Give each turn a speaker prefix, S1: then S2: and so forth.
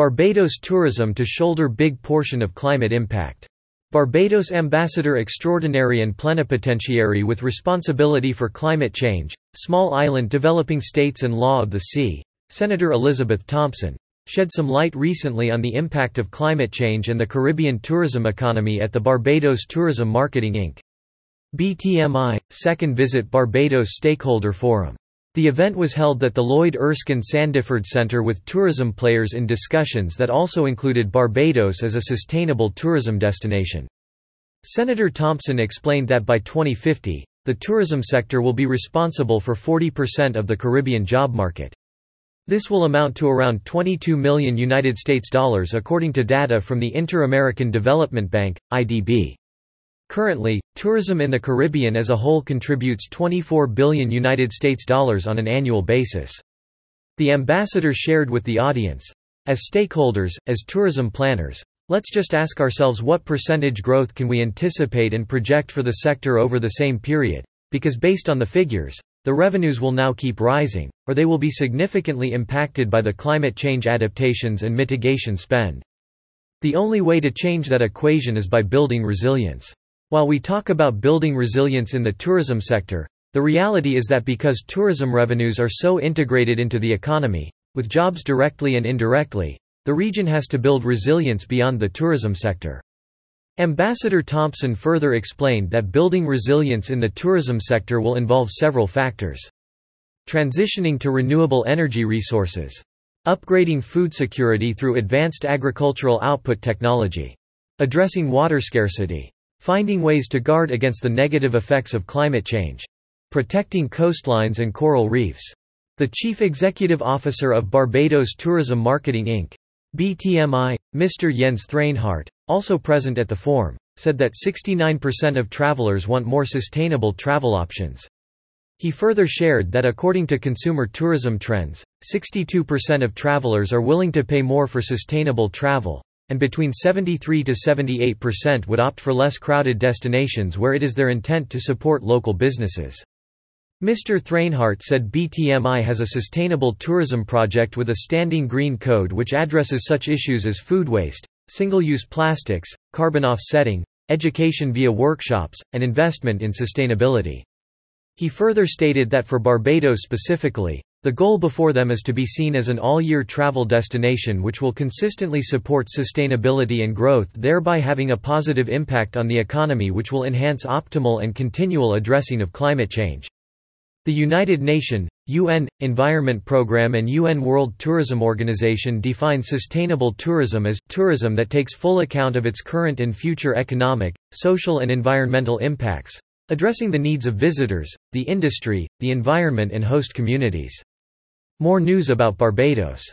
S1: Barbados tourism to shoulder big portion of climate impact. Barbados Ambassador Extraordinary and Plenipotentiary with responsibility for climate change, small island developing states and law of the sea, Senator Elizabeth Thompson, shed some light recently on the impact of climate change and the Caribbean tourism economy at the Barbados Tourism Marketing Inc. BTMI, second visit Barbados Stakeholder Forum. The event was held at the Lloyd Erskine Sandiford Centre with tourism players in discussions that also included Barbados as a sustainable tourism destination. Senator Thompson explained that by 2050, the tourism sector will be responsible for 40% of the Caribbean job market. This will amount to around 22 million United States dollars according to data from the Inter-American Development Bank, IDB. Currently, tourism in the Caribbean as a whole contributes 24 billion United States dollars on an annual basis. The ambassador shared with the audience, as stakeholders, as tourism planners, let's just ask ourselves what percentage growth can we anticipate and project for the sector over the same period, because based on the figures, the revenues will now keep rising, or they will be significantly impacted by the climate change adaptations and mitigation spend. The only way to change that equation is by building resilience. While we talk about building resilience in the tourism sector, the reality is that because tourism revenues are so integrated into the economy, with jobs directly and indirectly, the region has to build resilience beyond the tourism sector. Ambassador Thompson further explained that building resilience in the tourism sector will involve several factors. Transitioning to renewable energy resources. Upgrading food security through advanced agricultural output technology. Addressing water scarcity. Finding ways to guard against the negative effects of climate change. Protecting coastlines and coral reefs. The Chief Executive Officer of Barbados Tourism Marketing Inc. BTMI, Mr. Jens Thraenhart, also present at the forum, said that 69% of travelers want more sustainable travel options. He further shared that according to consumer tourism trends, 62% of travelers are willing to pay more for sustainable travel, and between 73 to 78% would opt for less crowded destinations where it is their intent to support local businesses. Mr. Thraenhart said BTMI has a sustainable tourism project with a standing green code which addresses such issues as food waste, single-use plastics, carbon offsetting, education via workshops, and investment in sustainability. He further stated that for Barbados specifically, the goal before them is to be seen as an all-year travel destination which will consistently support sustainability and growth thereby having a positive impact on the economy which will enhance optimal and continual addressing of climate change. The United Nations, UN, Environment Programme and UN World Tourism Organization define sustainable tourism as tourism that takes full account of its current and future economic, social and environmental impacts, addressing the needs of visitors, the industry, the environment and host communities. More news about Barbados